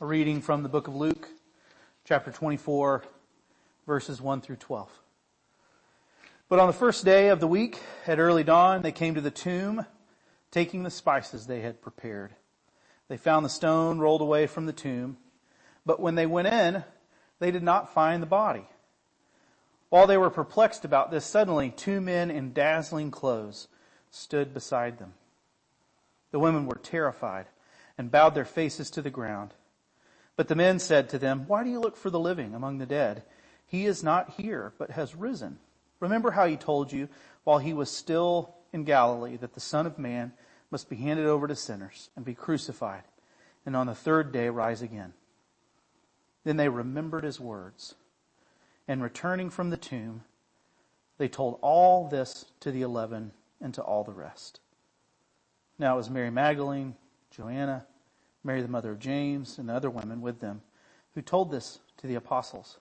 A reading from the book of Luke, chapter 24, verses 1 through 12. But on the first day of the week, at early dawn, they came to the tomb, taking the spices they had prepared. They found the stone rolled away from the tomb, but when they went in, they did not find the body. While they were perplexed about this, suddenly two men in dazzling clothes stood beside them. The women were terrified and bowed their faces to the ground. But the men said to them, Why do you look for the living among the dead? He is not here, but has risen. Remember how he told you while he was still in Galilee that the Son of Man must be handed over to sinners and be crucified and on the third day rise again. Then they remembered his words and returning from the tomb, they told all this to the eleven and to all the rest. Now it was Mary Magdalene, Joanna, Mary the mother of James, and the other women with them, who told this to the apostles.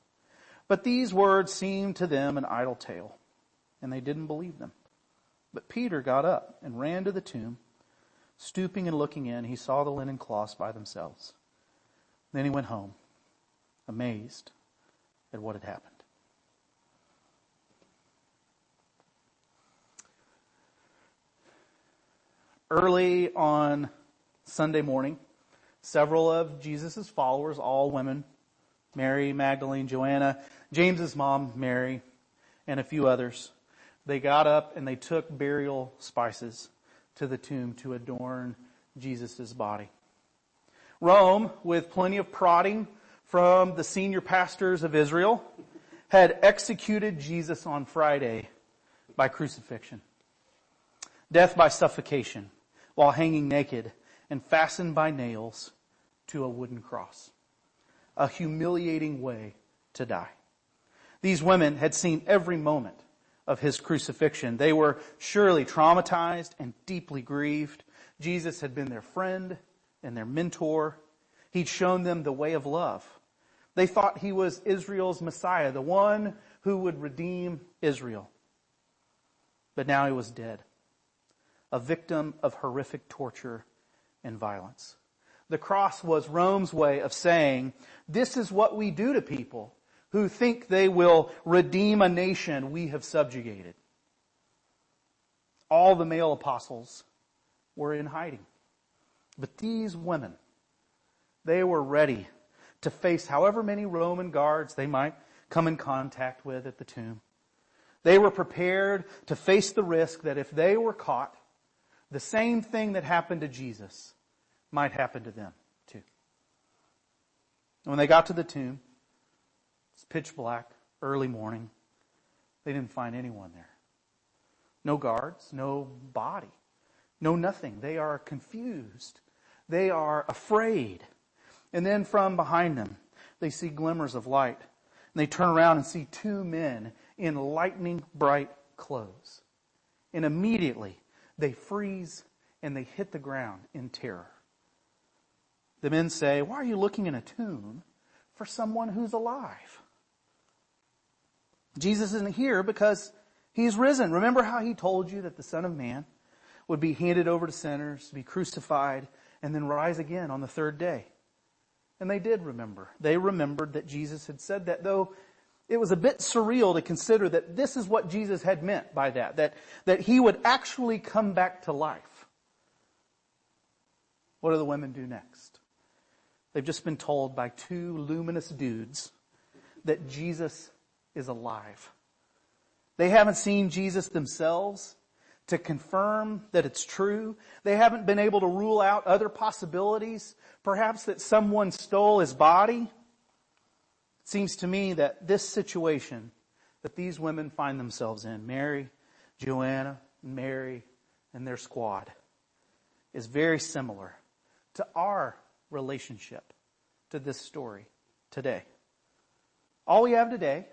But these words seemed to them an idle tale, and they didn't believe them. But Peter got up and ran to the tomb. Stooping and looking in, he saw the linen cloths by themselves. Then he went home, amazed at what had happened. Early on Sunday morning, several of Jesus' followers, all women, Mary, Magdalene, Joanna, James's mom, Mary, and a few others, they got up and they took burial spices to the tomb to adorn Jesus' body. Rome, with plenty of prodding from the senior pastors of Israel, had executed Jesus on Friday by crucifixion. Death by suffocation while hanging naked and fastened by nails to a wooden cross. A humiliating way to die. These women had seen every moment of his crucifixion. They were surely traumatized and deeply grieved. Jesus had been their friend and their mentor. He'd shown them the way of love. They thought he was Israel's Messiah, the one who would redeem Israel. But now he was dead, a victim of horrific torture and violence. The cross was Rome's way of saying, this is what we do to people who think they will redeem a nation we have subjugated. All the male apostles were in hiding. But these women, they were ready to face however many Roman guards they might come in contact with at the tomb. They were prepared to face the risk that if they were caught, the same thing that happened to Jesus might happen to them too. And when they got to the tomb, it's pitch black, early morning. They didn't find anyone there. No guards, no body, no nothing. They are confused. They are afraid. And then from behind them, they see glimmers of light. And they turn around and see two men in lightning bright clothes. And immediately they freeze and they hit the ground in terror. The men say, why are you looking in a tomb for someone who's alive? Jesus isn't here because he's risen. Remember how he told you that the son of man would be handed over to sinners, be crucified, and then rise again on the third day. And they did remember. They remembered that Jesus had said that, though it was a bit surreal to consider that this is what Jesus had meant by that, that, that he would actually come back to life. What do the women do next? They've just been told by two luminous dudes that Jesus is alive. They haven't seen Jesus themselves to confirm that it's true. They haven't been able to rule out other possibilities, perhaps that someone stole his body. It seems to me that this situation that these women find themselves in, Mary, Joanna, Mary, and their squad, is very similar to our relationship to this story today. All we have today,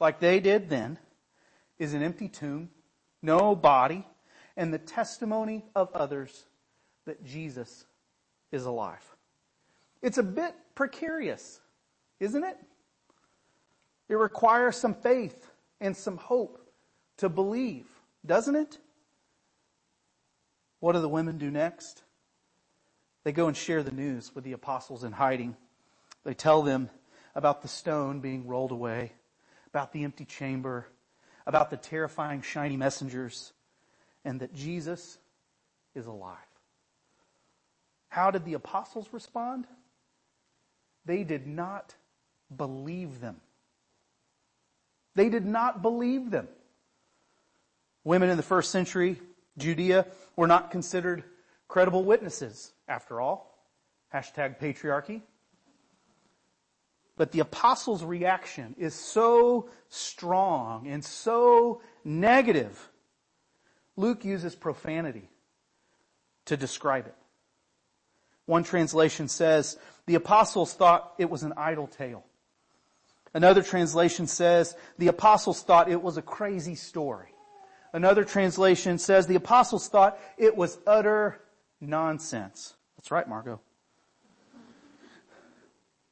like they did then, is an empty tomb, no body, and the testimony of others that Jesus is alive. It's a bit precarious, isn't it? It requires some faith and some hope to believe, doesn't it? What do the women do next? They go and share the news with the apostles in hiding. They tell them about the stone being rolled away, about the empty chamber, about the terrifying shiny messengers, and that Jesus is alive. How did the apostles respond? They did not believe them. They did not believe them. Women in the first century, Judea, were not considered credible witnesses, after all. Hashtag patriarchy. But the apostles' reaction is so strong and so negative. Luke uses profanity to describe it. One translation says, the apostles thought it was an idle tale. Another translation says, the apostles thought it was a crazy story. Another translation says, the apostles thought it was utter nonsense. That's right, Margot.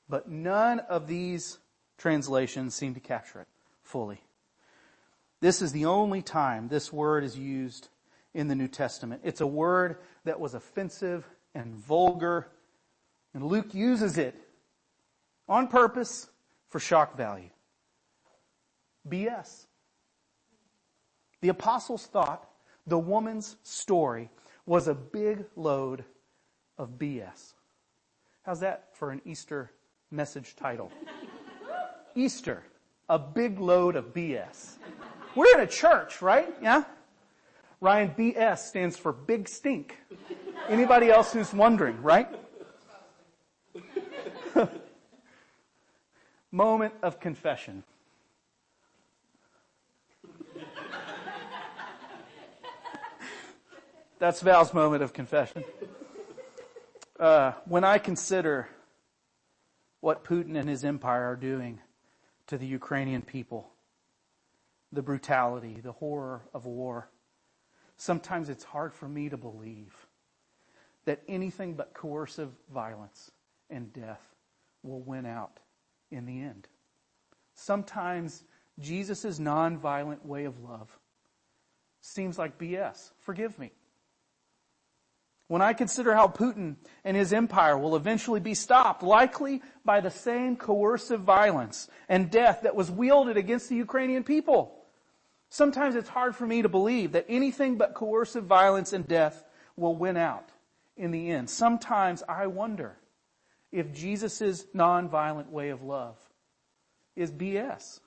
But none of these translations seem to capture it fully. This is the only time this word is used in the New Testament. It's a word that was offensive and vulgar. And Luke uses it on purpose for shock value. BS. The apostles thought the woman's story was a big load of BS. How's that for an Easter message title? Easter, a big load of BS. We're in a church, right? Yeah? Ryan, BS stands for big stink. Anybody else who's wondering, right? Moment of confession. That's Val's moment of confession. Uh, when I consider what Putin and his empire are doing to the Ukrainian people, the brutality, the horror of war, sometimes it's hard for me to believe that anything but coercive violence and death will win out in the end. Sometimes Jesus' nonviolent way of love seems like BS. Forgive me. When I consider how Putin and his empire will eventually be stopped, likely by the same coercive violence and death that was wielded against the Ukrainian people, sometimes it's hard for me to believe that anything but coercive violence and death will win out in the end. Sometimes I wonder if Jesus' nonviolent way of love is BS.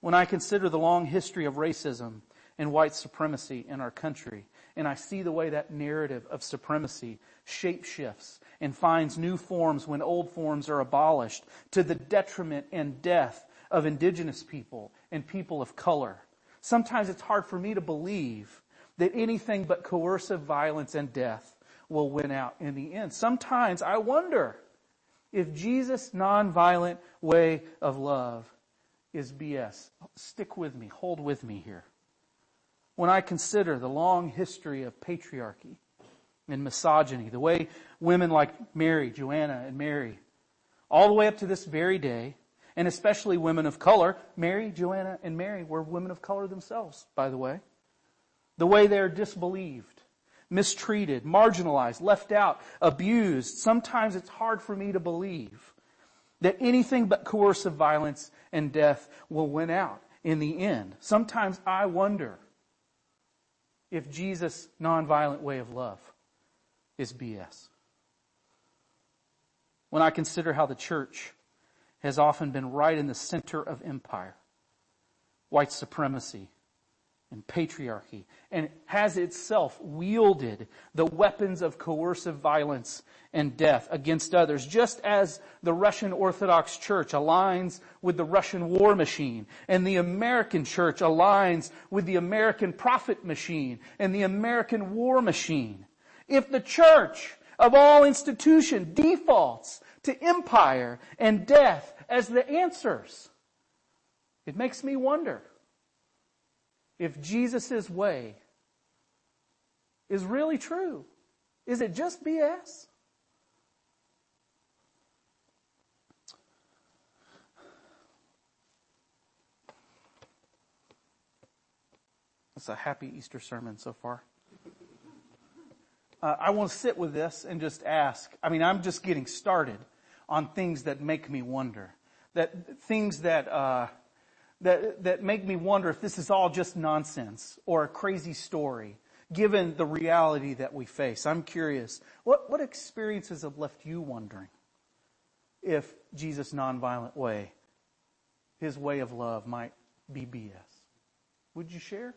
When I consider the long history of racism and white supremacy in our country, and I see the way that narrative of supremacy shapeshifts and finds new forms when old forms are abolished to the detriment and death of indigenous people and people of color. Sometimes it's hard for me to believe that anything but coercive violence and death will win out in the end. Sometimes I wonder if Jesus' nonviolent way of love is BS. Stick with me, hold with me here. When I consider the long history of patriarchy and misogyny, the way women like Mary, Joanna, and Mary, all the way up to this very day, and especially women of color, Mary, Joanna, and Mary were women of color themselves, by the way the way they're disbelieved, mistreated, marginalized, left out, abused. Sometimes it's hard for me to believe that anything but coercive violence and death will win out in the end. Sometimes I wonder if Jesus' nonviolent way of love is BS. When I consider how the church has often been right in the center of empire, white supremacy, and patriarchy and has itself wielded the weapons of coercive violence and death against others, just as the Russian Orthodox Church aligns with the Russian war machine and the American church aligns with the American profit machine and the American war machine. If the church of all institutions defaults to empire and death as the answers, it makes me wonder if Jesus' way is really true? Is it just BS? It's a happy Easter sermon so far. Uh, I want to sit with this and just ask. I mean, I'm just getting started. on things that make me wonder, that things that uh, that that make me wonder if this is all just nonsense or a crazy story, given the reality that we face. I'm curious, what what experiences have left you wondering if Jesus' nonviolent way, His way of love, might be BS? Would you share?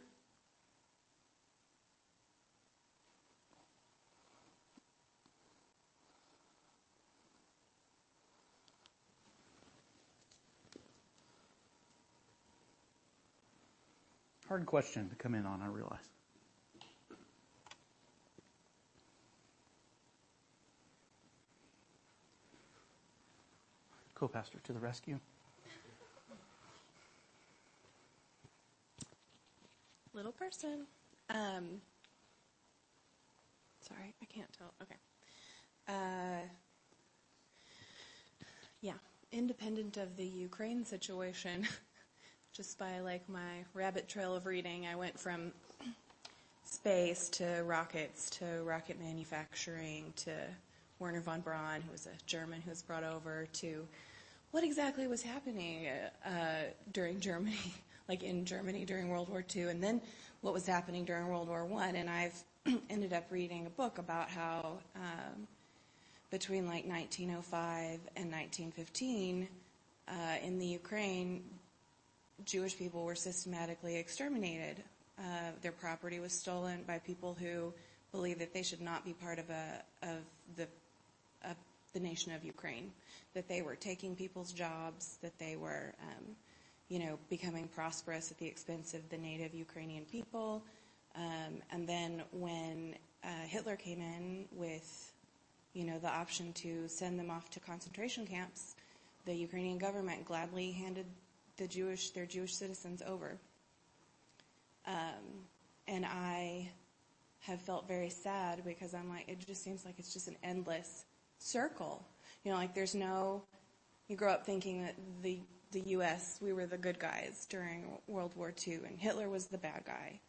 Hard question to come in on, I realize. Co-pastor to the rescue. Little person. Um, sorry, I can't tell. Okay. Uh, yeah, independent of the Ukraine situation, just by like my rabbit trail of reading, I went from space to rockets to rocket manufacturing to Wernher von Braun, who was a German who was brought over, to what exactly was happening uh, during Germany, like in Germany during World War II, and then what was happening during World War I. And I've ended up reading a book about how um, between like 1905 and 1915 uh, in the Ukraine, Jewish people were systematically exterminated. Uh, their property was stolen by people who believed that they should not be part of a of the of the nation of Ukraine. That they were taking people's jobs. That they were, um, you know, becoming prosperous at the expense of the native Ukrainian people. Um, and then when uh, Hitler came in with, you know, the option to send them off to concentration camps, the Ukrainian government gladly handed the Jewish, their Jewish citizens over. Um, and I have felt very sad because I'm like, it just seems like it's just an endless circle. You know, like there's no, you grow up thinking that the, the U.S., we were the good guys during World War II and Hitler was the bad guy.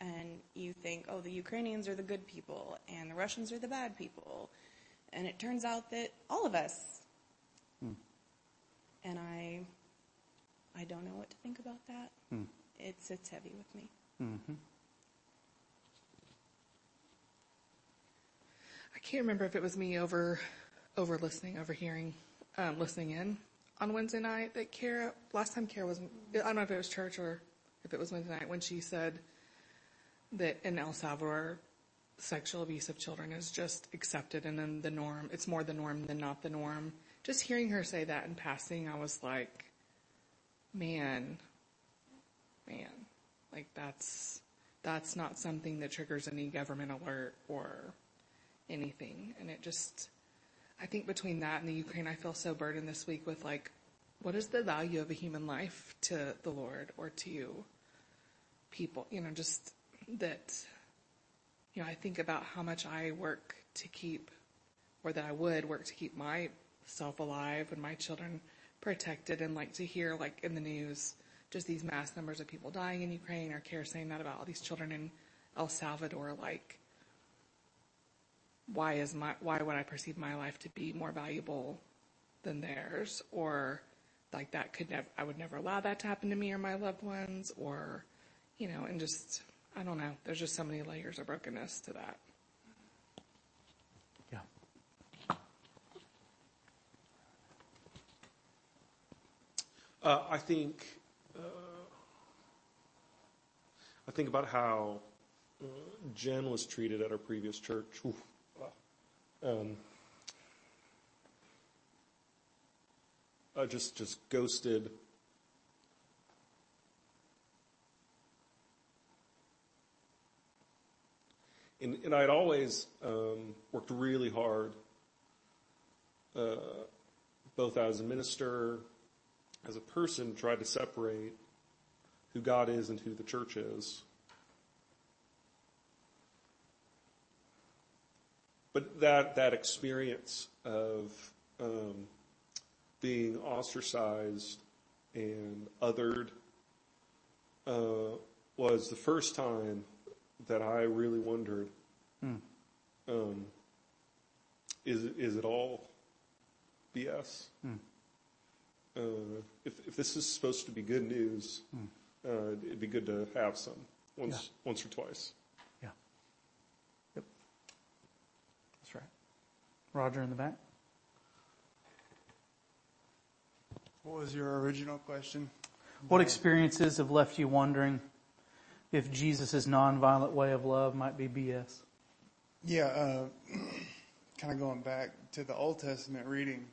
And you think, oh, the Ukrainians are the good people and the Russians are the bad people. And it turns out that all of us. Hmm. And I I don't know what to think about that. Hmm. It sits heavy with me. Mm-hmm. I can't remember if it was me over, over listening, overhearing, um, listening in on Wednesday night that Kara, last time Kara was, I don't know if it was church or if it was Wednesday night when she said that in El Salvador, sexual abuse of children is just accepted and then the norm. It's more the norm than not the norm. Just hearing her say that in passing, I was like, man, man, like that's, that's not something that triggers any government alert or anything. And it just, I think between that and the Ukraine, I feel so burdened this week with like, what is the value of a human life to the Lord or to you people? You know, just that, you know, I think about how much I work to keep, or that I would work to keep myself alive and my children protected and like to hear like in the news just these mass numbers of people dying in Ukraine or Kara saying that about all these children in El Salvador like why is my why would I perceive my life to be more valuable than theirs? Or like that could never I would never allow that to happen to me or my loved ones or you know and just I don't know. There's just so many layers of brokenness to that Uh, I think uh, I think about how uh, Jen was treated at our previous church. Um, uh, just just ghosted. And, and I'd always um, worked really hard, uh, both as a minister as a person, tried to separate who God is and who the church is. But that, that experience of um, being ostracized and othered uh, was the first time that I really wondered, mm. um, is, is it all BS. Uh, if, if this is supposed to be good news, uh, it'd be good to have some once, once or twice. Yeah. Yep. That's right. Roger in the back. What was your original question? What experiences have left you wondering if Jesus' nonviolent way of love might be BS? Yeah, uh, kind of going back to the Old Testament reading,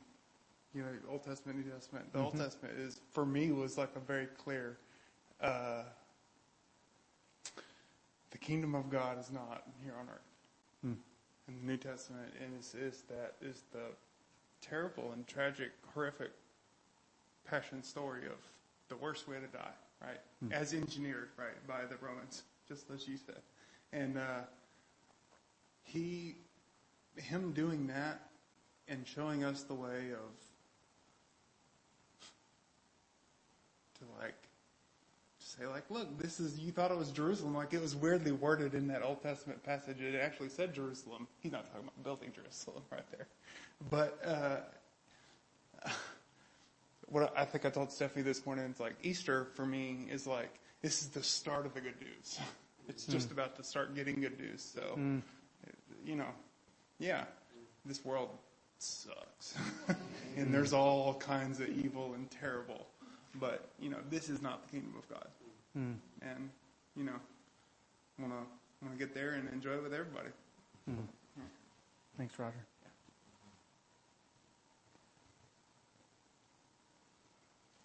you know, Old Testament, New Testament. The Old Testament is, for me, was like a very clear, uh, the kingdom of God is not here on earth. And the New Testament is, is that is the terrible and tragic, horrific passion story of the worst way to die, right? As engineered, right, by the Romans, just as you said. And uh, he, him doing that and showing us the way of, to like, say like, look, this is, you thought it was Jerusalem, like it was weirdly worded in that Old Testament passage. It actually said Jerusalem. He's not talking about building Jerusalem right there. But, uh, what I think I told Stephanie this morning, it's like Easter for me is like, this is the start of the good news. It's just about to start getting good news. So, you know, yeah, this world sucks. and there's all kinds of evil and terrible. But, you know, this is not the kingdom of God. And, you know, want to want to get there and enjoy it with everybody. Thanks, Roger.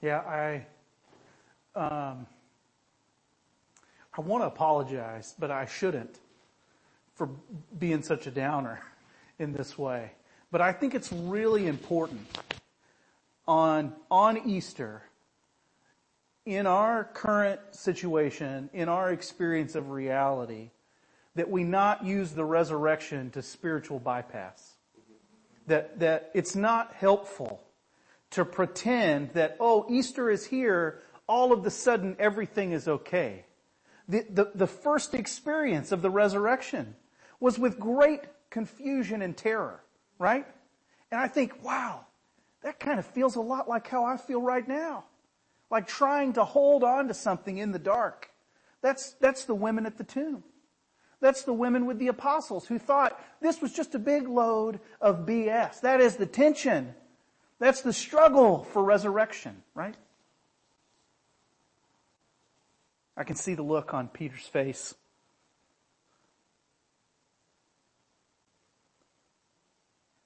Yeah, I, um, I want to apologize, but I shouldn't for being such a downer in this way. But I think it's really important on, on Easter, in our current situation, in our experience of reality, that we not use the resurrection to spiritual bypass. That, that it's not helpful to pretend that, oh, Easter is here, all of the sudden everything is okay. The, the, the first experience of the resurrection was with great confusion and terror, right? And I think, wow, that kind of feels a lot like how I feel right now. Like trying to hold on to something in the dark. That's, that's the women at the tomb. That's the women with the apostles who thought this was just a big load of BS. That is the tension. That's the struggle for resurrection, right? I can see the look on Peter's face.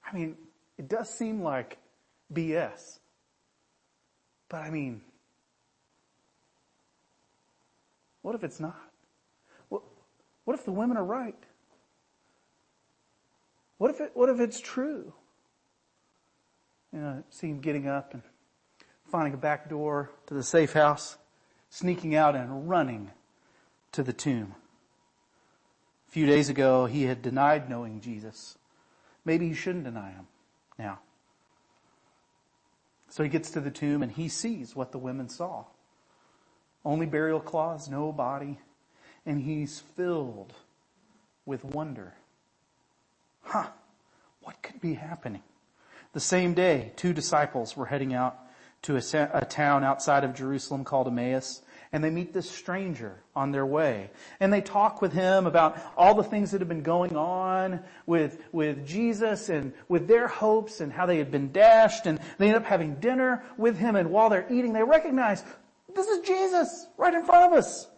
I mean, it does seem like BS. But I mean, what if it's not? What, what if the women are right? What if it, what if it's true? You know, see him getting up and finding a back door to the safe house, sneaking out and running to the tomb. A few days ago, he had denied knowing Jesus. Maybe he shouldn't deny him now. So he gets to the tomb and he sees what the women saw. Only burial cloths, no body. And he's filled with wonder. Huh, what could be happening? The same day, two disciples were heading out to a, a, town outside of Jerusalem called Emmaus, and they meet this stranger on their way. And they talk with him about all the things that have been going on with, with Jesus and with their hopes and how they had been dashed, and they end up having dinner with him, and while they're eating, they recognize, this is Jesus, right in front of us.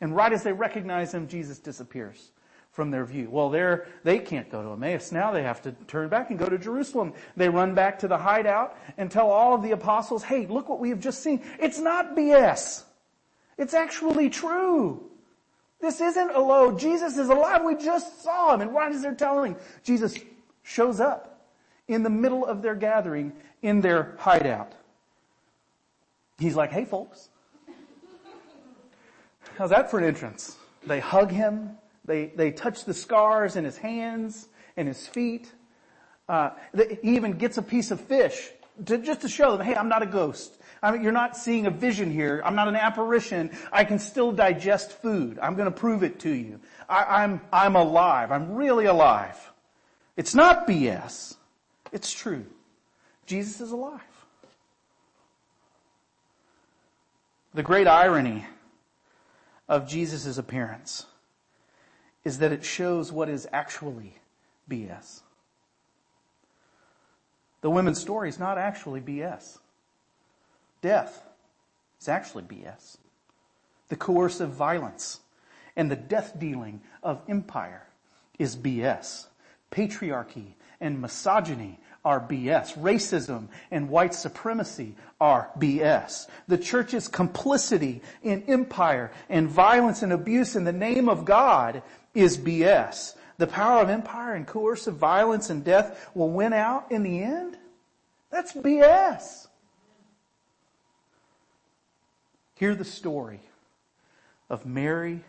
And right as they recognize him, Jesus disappears from their view. Well, they're, they can't go to Emmaus now. They have to turn back and go to Jerusalem. They run back to the hideout and tell all of the apostles, hey, look what we have just seen. It's not BS. It's actually true. This isn't a load. Jesus is alive. We just saw him. And right as they're telling, Jesus shows up in the middle of their gathering in their hideout. He's like, hey folks. How's that for an entrance? They hug him. They, they touch the scars in his hands and his feet. Uh, he even gets a piece of fish to, just to show them, hey, I'm not a ghost. I mean, you're not seeing a vision here. I'm not an apparition. I can still digest food. I'm going to prove it to you. I, I'm, I'm alive. I'm really alive. It's not BS. It's true. Jesus is alive. The great irony of Jesus' appearance is that it shows what is actually BS. The women's story is not actually BS. Death is actually BS. The coercive violence and the death dealing of empire is BS. Patriarchy and misogyny are BS. Racism and white supremacy are BS. The church's complicity in empire and violence and abuse in the name of God is BS. The power of empire and coercive violence and death will win out in the end? That's BS. Hear the story of Mary,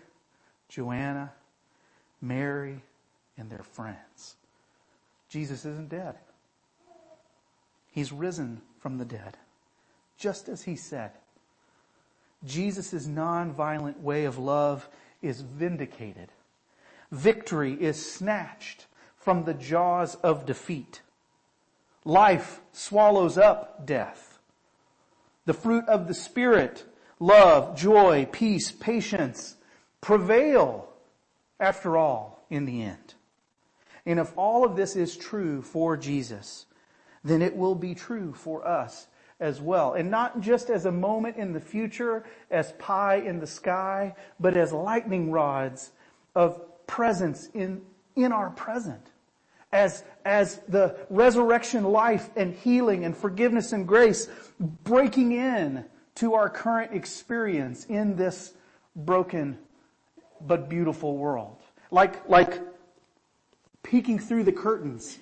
Joanna, Mary, and their friends. Jesus isn't dead. He's risen from the dead, just as he said. Jesus' nonviolent way of love is vindicated. Victory is snatched from the jaws of defeat. Life swallows up death. The fruit of the Spirit, love, joy, peace, patience, prevail after all in the end. And if all of this is true for Jesus, then it will be true for us as well. And not just as a moment in the future, as pie in the sky, but as lightning rods of presence in, in our present. As, as the resurrection life and healing and forgiveness and grace breaking in to our current experience in this broken but beautiful world. Like, like peeking through the curtains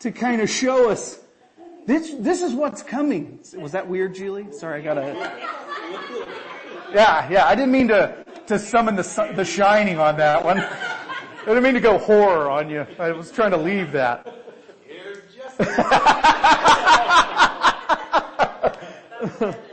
to kind of show us this, this is what's coming. Was that weird, Julie? Sorry, I gotta. Yeah, yeah, I didn't mean to, to summon the, the shining on that one. I didn't mean to go horror on you. I was trying to leave that. Ooh,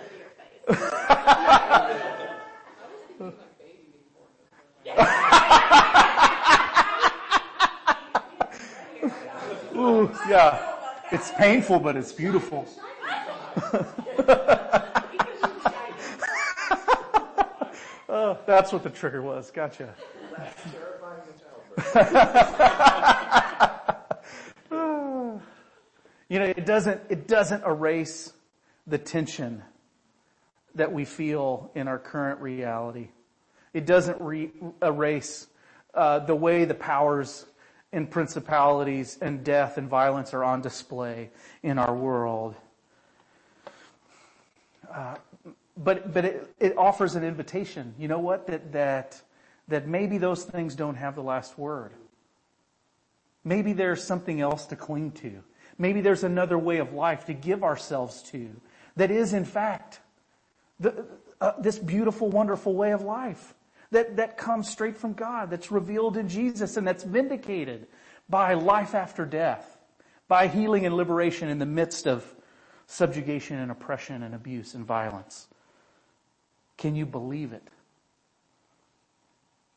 yeah. It's painful, but it's beautiful. oh, that's what the trigger was. Gotcha. you know, it doesn't, it doesn't erase the tension that we feel in our current reality. It doesn't re- erase uh, the way the powers and principalities and death and violence are on display in our world. Uh, but but it, it offers an invitation. You know what? That that that maybe those things don't have the last word. Maybe there's something else to cling to. Maybe there's another way of life to give ourselves to that is, in fact, the, uh, this beautiful, wonderful way of life that, that comes straight from God, that's revealed in Jesus, and that's vindicated by life after death, by healing and liberation in the midst of subjugation and oppression and abuse and violence. Can you believe it?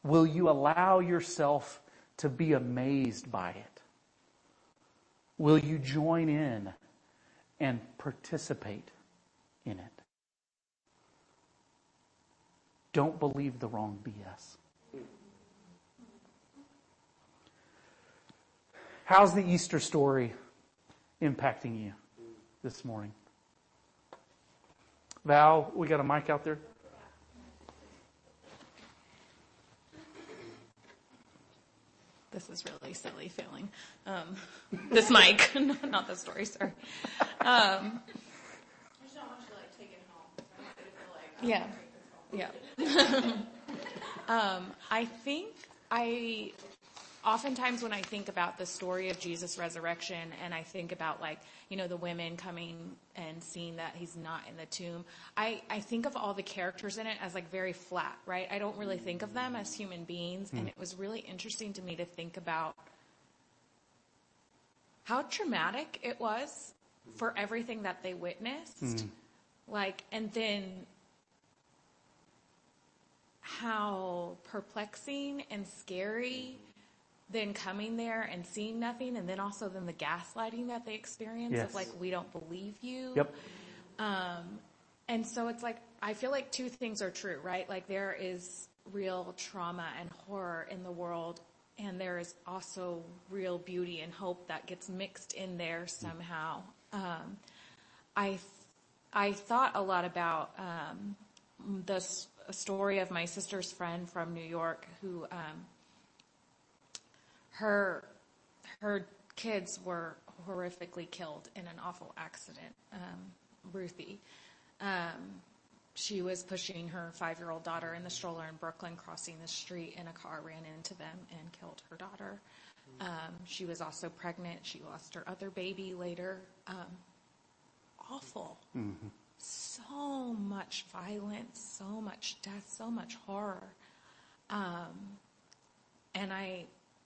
Will you allow yourself to be amazed by it? Will you join in and participate in it? Don't believe the wrong BS. How's the Easter story impacting you this morning? Val, we got a mic out there? This is really silly feeling. Um, this mic, not the story, sorry. Um, yeah. Yeah. um, I think I oftentimes when I think about the story of Jesus' resurrection and I think about like, you know, the women coming and seeing that he's not in the tomb, I, I think of all the characters in it as like very flat, right? I don't really think of them as human beings. Mm. And it was really interesting to me to think about how traumatic it was for everything that they witnessed. Mm. Like, and then how perplexing and scary then coming there and seeing nothing, and then also then the gaslighting that they experience Yes. of like, we don't believe you. Yep. Um, and so it's like, I feel like two things are true, right? Like there is real trauma and horror in the world, and there is also real beauty and hope that gets mixed in there somehow. Um, I, th- I thought a lot about, um, this story of my sister's friend from New York who, um, her, her kids were horrifically killed in an awful accident. Um, Ruthie. Um, she was pushing her five-year-old daughter in the stroller in Brooklyn, crossing the street, and a car ran into them and killed her daughter. Um, she was also pregnant. She lost her other baby later. Um, awful. So much violence, so much death, so much horror. Um, and I,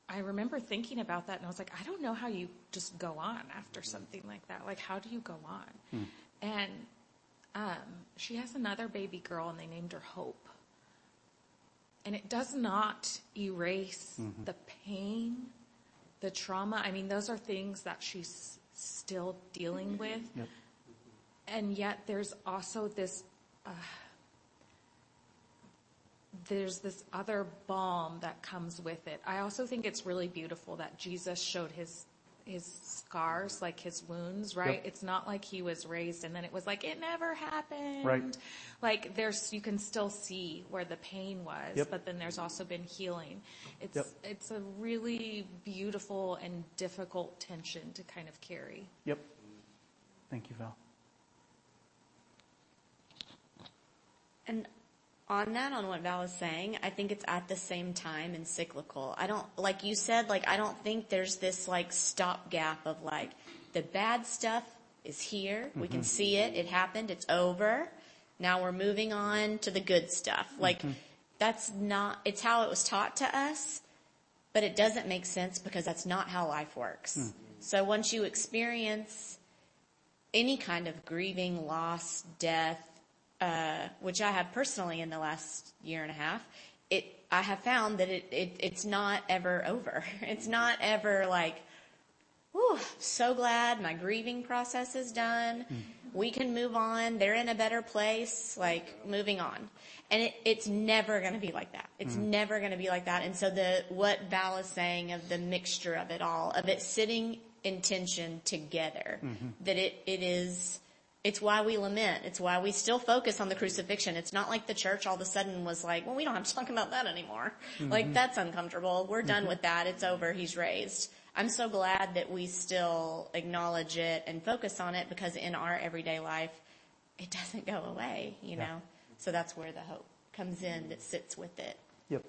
I remember thinking about that, and I was like, I don't know how you just go on after something like that. Like, how do you go on? And um, she has another baby girl, and they named her Hope. And it does not erase the pain, the trauma. I mean, those are things that she's still dealing with. Yep. And yet, there's also this uh, there's this other balm that comes with it. I also think it's really beautiful that Jesus showed his his scars, like his wounds, right? Yep. It's not like he was raised and then it was like it never happened. Right. Like there's you can still see where the pain was, Yep. but then there's also been healing. It's Yep. it's a really beautiful and difficult tension to kind of carry. Yep. Thank you, Val. And on that, on what Val was saying, I think it's at the same time and cyclical. I don't, like you said, like I don't think there's this like stopgap of like the bad stuff is here. We can mm-hmm. see it. It happened. It's over. Now we're moving on to the good stuff. Like mm-hmm. that's not, it's how it was taught to us, but it doesn't make sense because that's not how life works. Hmm. So once you experience any kind of grieving, loss, death, Uh, which I have personally in the last year and a half, it I have found that it, it it's not ever over. It's not ever like, whew, so glad my grieving process is done. Hmm. We can move on. They're in a better place. Like moving on, and it, it's never going to be like that. It's hmm. never going to be like that. And so the what Val is saying of the mixture of it all, of it sitting in tension together, mm-hmm. that it it is. It's why we lament. It's why we still focus on the crucifixion. It's not like the church all of a sudden was like, well, we don't have to talk about that anymore. Mm-hmm. Like that's uncomfortable. We're done mm-hmm. with that. It's over. He's raised. I'm so glad that we still acknowledge it and focus on it because in our everyday life, it doesn't go away, you know? So that's where the hope comes in that sits with it, Yep.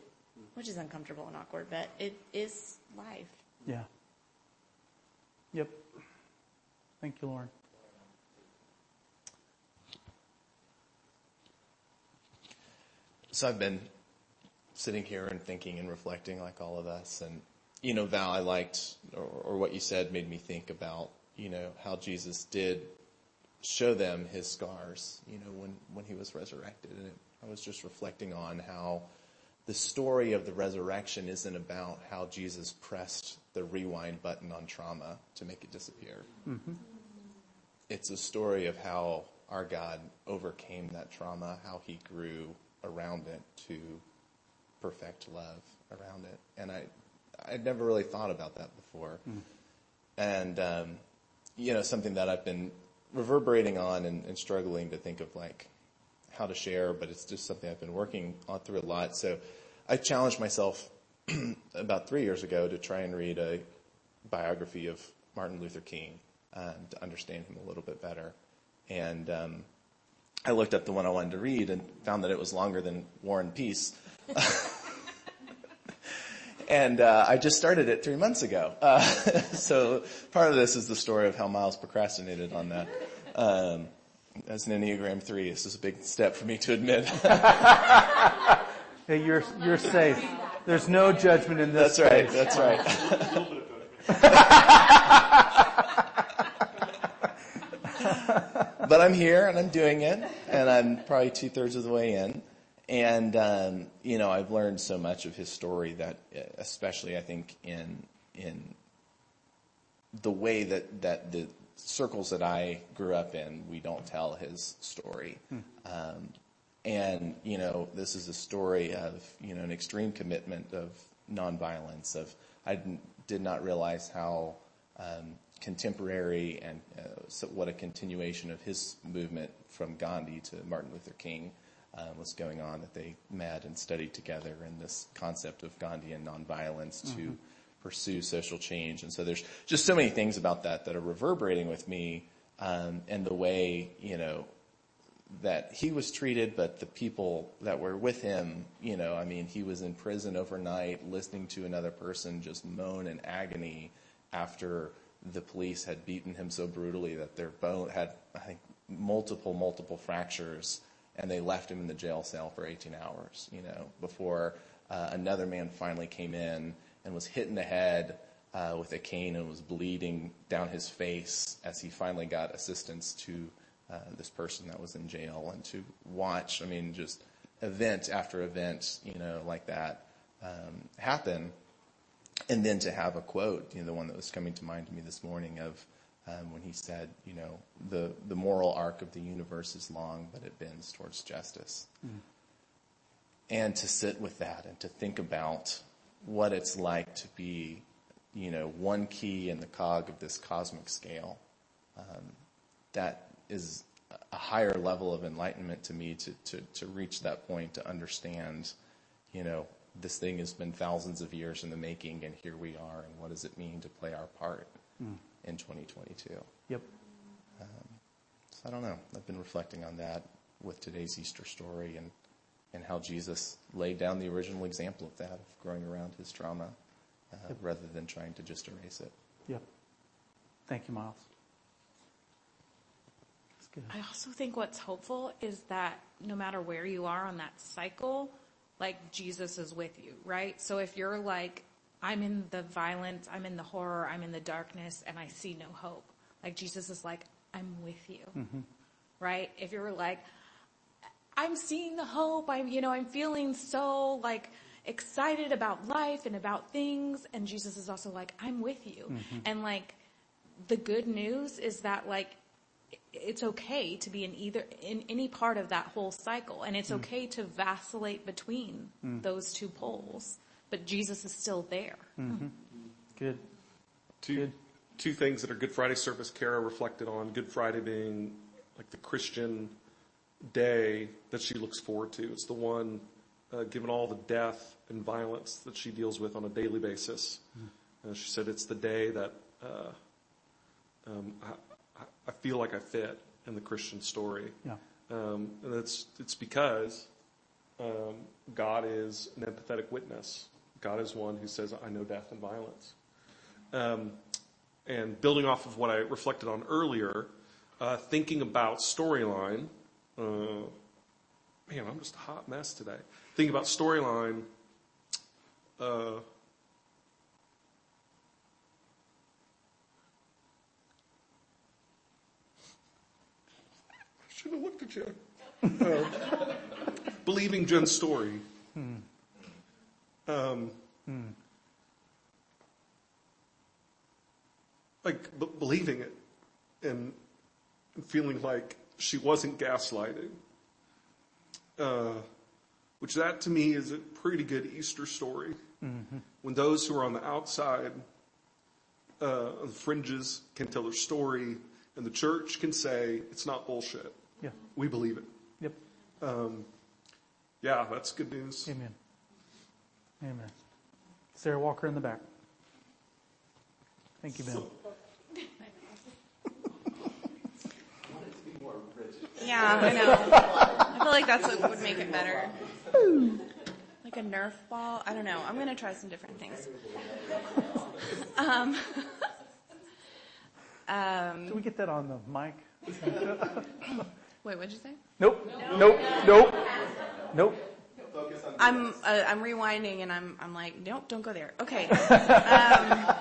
which is uncomfortable and awkward, but it is life. Yeah. Yep. Thank you, Lauren. So I've been sitting here and thinking and reflecting like all of us. And, you know, Val, I liked, or, or what you said made me think about, you know, how Jesus did show them his scars, you know, when, when he was resurrected. And it, I was just reflecting on how the story of the resurrection isn't about how Jesus pressed the rewind button on trauma to make it disappear. Mm-hmm. It's a story of how our God overcame that trauma, how he grew around it to perfect love around it. And I, I'd never really thought about that before. And, um, you know, something that I've been reverberating on and, and struggling to think of like how to share, but it's just something I've been working on through a lot. So I challenged myself about three years ago to try and read a biography of Martin Luther King um, to understand him a little bit better. And um, I looked up the one I wanted to read and found that it was longer than War and Peace. and uh, I just started it three months ago. Uh, so part of this is the story of how Miles procrastinated on that. Um, as an Enneagram 3, this is a big step for me to admit. Hey, you're you're safe. There's no judgment in this. That's right. space. That's right. But I'm here and I'm doing it, and I'm probably two thirds of the way in. And, um, you know, I've learned so much of his story that, especially I think in, in the way that, that the circles that I grew up in, we don't tell his story. Um, and, you know, this is a story of, you know, an extreme commitment of nonviolence, of, I did not realize how, um, contemporary and uh, so what a continuation of his movement from Gandhi to Martin Luther King uh, was going on, that they met and studied together in this concept of Gandhian nonviolence to pursue social change. And so there's just so many things about that that are reverberating with me um, and the way, you know, that he was treated, but the people that were with him, you know, I mean, he was in prison overnight listening to another person just moan in agony after the police had beaten him so brutally that their bone had, I think, multiple, multiple fractures and they left him in the jail cell for 18 hours, you know, before uh, another man finally came in and was hit in the head uh, with a cane and was bleeding down his face as he finally got assistance to uh, this person that was in jail and to watch, I mean, just event after event, you know, like that um, happen. And then to have a quote, you know, the one that was coming to mind to me this morning of um, when he said, you know, the, the moral arc of the universe is long, but it bends towards justice. And to sit with that and to think about what it's like to be, you know, one key in the cog of this cosmic scale. Um, that is a higher level of enlightenment to me to, to, to reach that point to understand, you know, this thing has been thousands of years in the making and here we are and what does it mean to play our part in 2022. Yep. So I don't know. I've been reflecting on that with today's Easter story and, and how Jesus laid down the original example of that, of growing around his trauma, uh, rather than trying to just erase it. Yep. Thank you, Miles. I also think what's hopeful is that no matter where you are on that cycle, like Jesus is with you, right? So if you're like, I'm in the violence, I'm in the horror, I'm in the darkness, and I see no hope, like Jesus is like, I'm with you, mm-hmm. right? If you're like, I'm seeing the hope, I'm, you know, I'm feeling so like excited about life and about things, and Jesus is also like, I'm with you. Mm-hmm. And like, the good news is that like, it's okay to be in either in any part of that whole cycle and it's okay to vacillate between those two poles but jesus is still there Good. Two, Good. two things that are Good Friday service Kara reflected on. Good Friday being like the Christian day that she looks forward to. It's the one, uh, given all the death and violence that she deals with on a daily basis. Uh, she said it's the day that uh, um, I, I- feel like I fit in the Christian story. Yeah. Um, and it's, it's because um, God is an empathetic witness. God is one who says, I know death and violence. Um, and building off of what I reflected on earlier, uh, thinking about storyline, uh, man, I'm just a hot mess today. Thinking about storyline, uh, I should have looked at you. Uh, believing Jen's story. Um, like b- believing it and feeling like she wasn't gaslighting. Uh, which that to me is a pretty good Easter story. When those who are on the outside, uh, on the fringes can tell their story and the church can say, it's not bullshit. Yeah. We believe it. Yep. Um, yeah, that's good news. Amen. Amen. Sarah Walker in the back. Thank you, Ben. Yeah, I know. I feel like that's what would make it better. Like a Nerf ball. I don't know. I'm gonna try some different things. Um, um, Can we get that on the mic? wait, what'd you say? Nope. Nope. Nope. Nope. I'm uh, I'm rewinding and I'm I'm like, nope, don't go there. Okay. Um,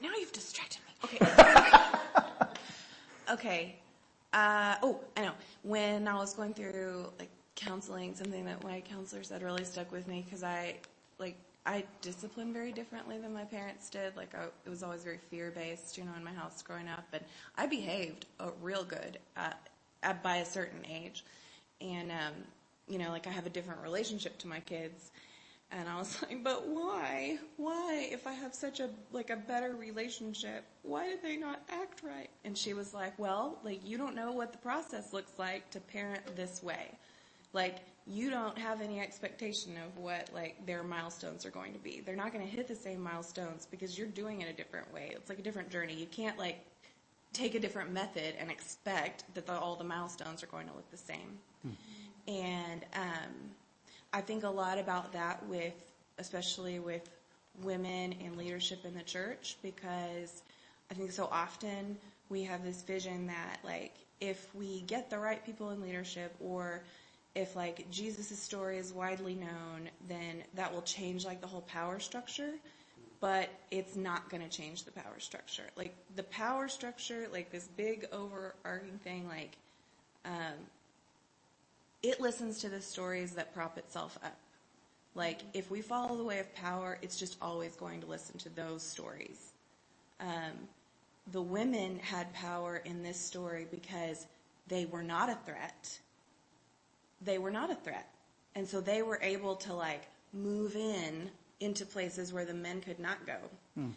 now you've distracted me. Okay. okay. Uh, oh, I know. When I was going through like counseling, something that my counselor said really stuck with me because I, like, I disciplined very differently than my parents did. Like, I, it was always very fear based, you know, in my house growing up. And I behaved uh, real good at, at, by a certain age. And, um, you know, like, I have a different relationship to my kids. And I was like, but why? Why? If I have such a, like a better relationship, why did they not act right? And she was like, well, like you don't know what the process looks like to parent this way. Like you don't have any expectation of what like their milestones are going to be. They're not going to hit the same milestones because you're doing it a different way. It's like a different journey. You can't like take a different method and expect that the, all the milestones are going to look the same. And, um, I think a lot about that with, especially with women in leadership in the church, because I think so often we have this vision that like if we get the right people in leadership or if like Jesus' story is widely known, then that will change like the whole power structure. But it's not going to change the power structure. Like the power structure, like this big overarching thing, like um, it listens to the stories that prop itself up. Like, if we follow the way of power, it's just always going to listen to those stories. Um, the women had power in this story because they were not a threat. They were not a threat. And so they were able to, like, move in into places where the men could not go. Hmm.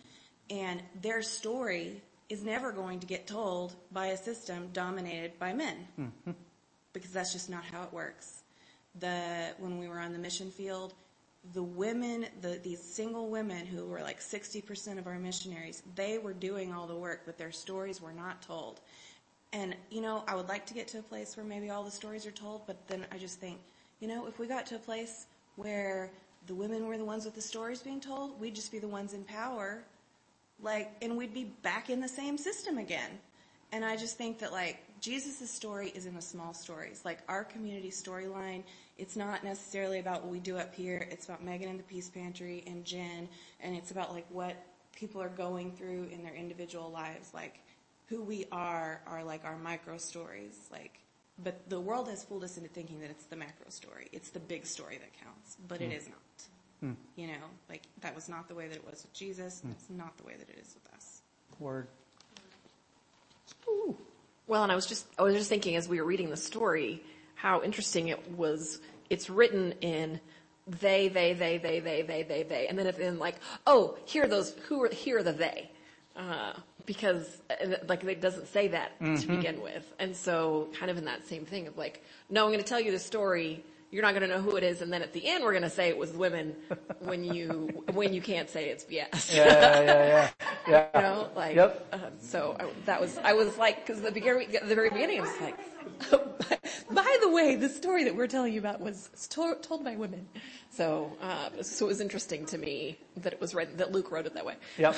And their story is never going to get told by a system dominated by men mm-hmm. because that's just not how it works. The when we were on the mission field, the women, the these single women who were like 60% of our missionaries, they were doing all the work, but their stories were not told. And you know, I would like to get to a place where maybe all the stories are told, but then I just think, you know, if we got to a place where the women were the ones with the stories being told, we'd just be the ones in power, like, and we'd be back in the same system again. And I just think that like Jesus' story is in the small stories. Like our community storyline, it's not necessarily about what we do up here. It's about Megan and the Peace Pantry and Jen, and it's about like what people are going through in their individual lives. Like who we are are like our micro stories. Like, but the world has fooled us into thinking that it's the macro story. It's the big story that counts, but it hmm. is not. Hmm. You know, like that was not the way that it was with Jesus. and It's not the way that it is with us. Word. Well, and I was just I was just thinking as we were reading the story how interesting it was. It's written in they, they, they, they, they, they, they, they, and then it's in like, oh, here are those who are here are the they, uh, because like it doesn't say that to mm-hmm. begin with, and so kind of in that same thing of like, no, I'm going to tell you the story. You're not going to know who it is, and then at the end we're going to say it was women when you when you can't say it's BS. Yeah, yeah, yeah, yeah. you know, like, Yep. uh, so I, that was, I was like, cause the beginning, the very beginning, I was like, by the way, the story that we're telling you about was to- told by women. So, uh, so it was interesting to me that it was read, that Luke wrote it that way. Yep.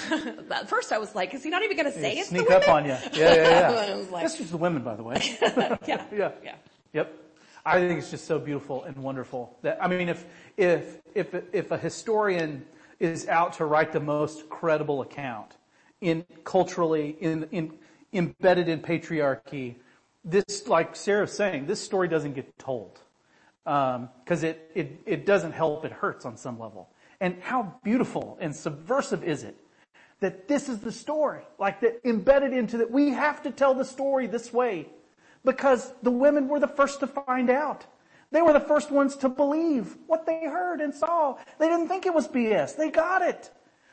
At first I was like, is he not even going to say it's the Sneak up on you. Yeah, yeah, yeah. I was like, This is the women, by the way. yeah, yeah. yeah. Yep. I think it's just so beautiful and wonderful that, I mean, if, if, if, if a historian is out to write the most credible account in culturally, in, in, embedded in patriarchy, this, like Sarah's saying, this story doesn't get told. Um, cause it, it, it doesn't help, it hurts on some level. And how beautiful and subversive is it that this is the story, like that embedded into that we have to tell the story this way because the women were the first to find out. They were the first ones to believe what they heard and saw. They didn't think it was BS. They got it.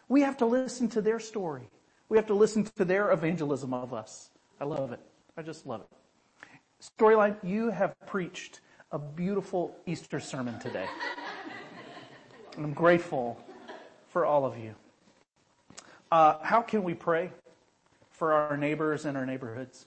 We have to listen to their story. We have to listen to their evangelism of us. I love it. I just love it. Storyline, you have preached a beautiful Easter sermon today. And I'm grateful for all of you. Uh, how can we pray for our neighbors and our neighborhoods?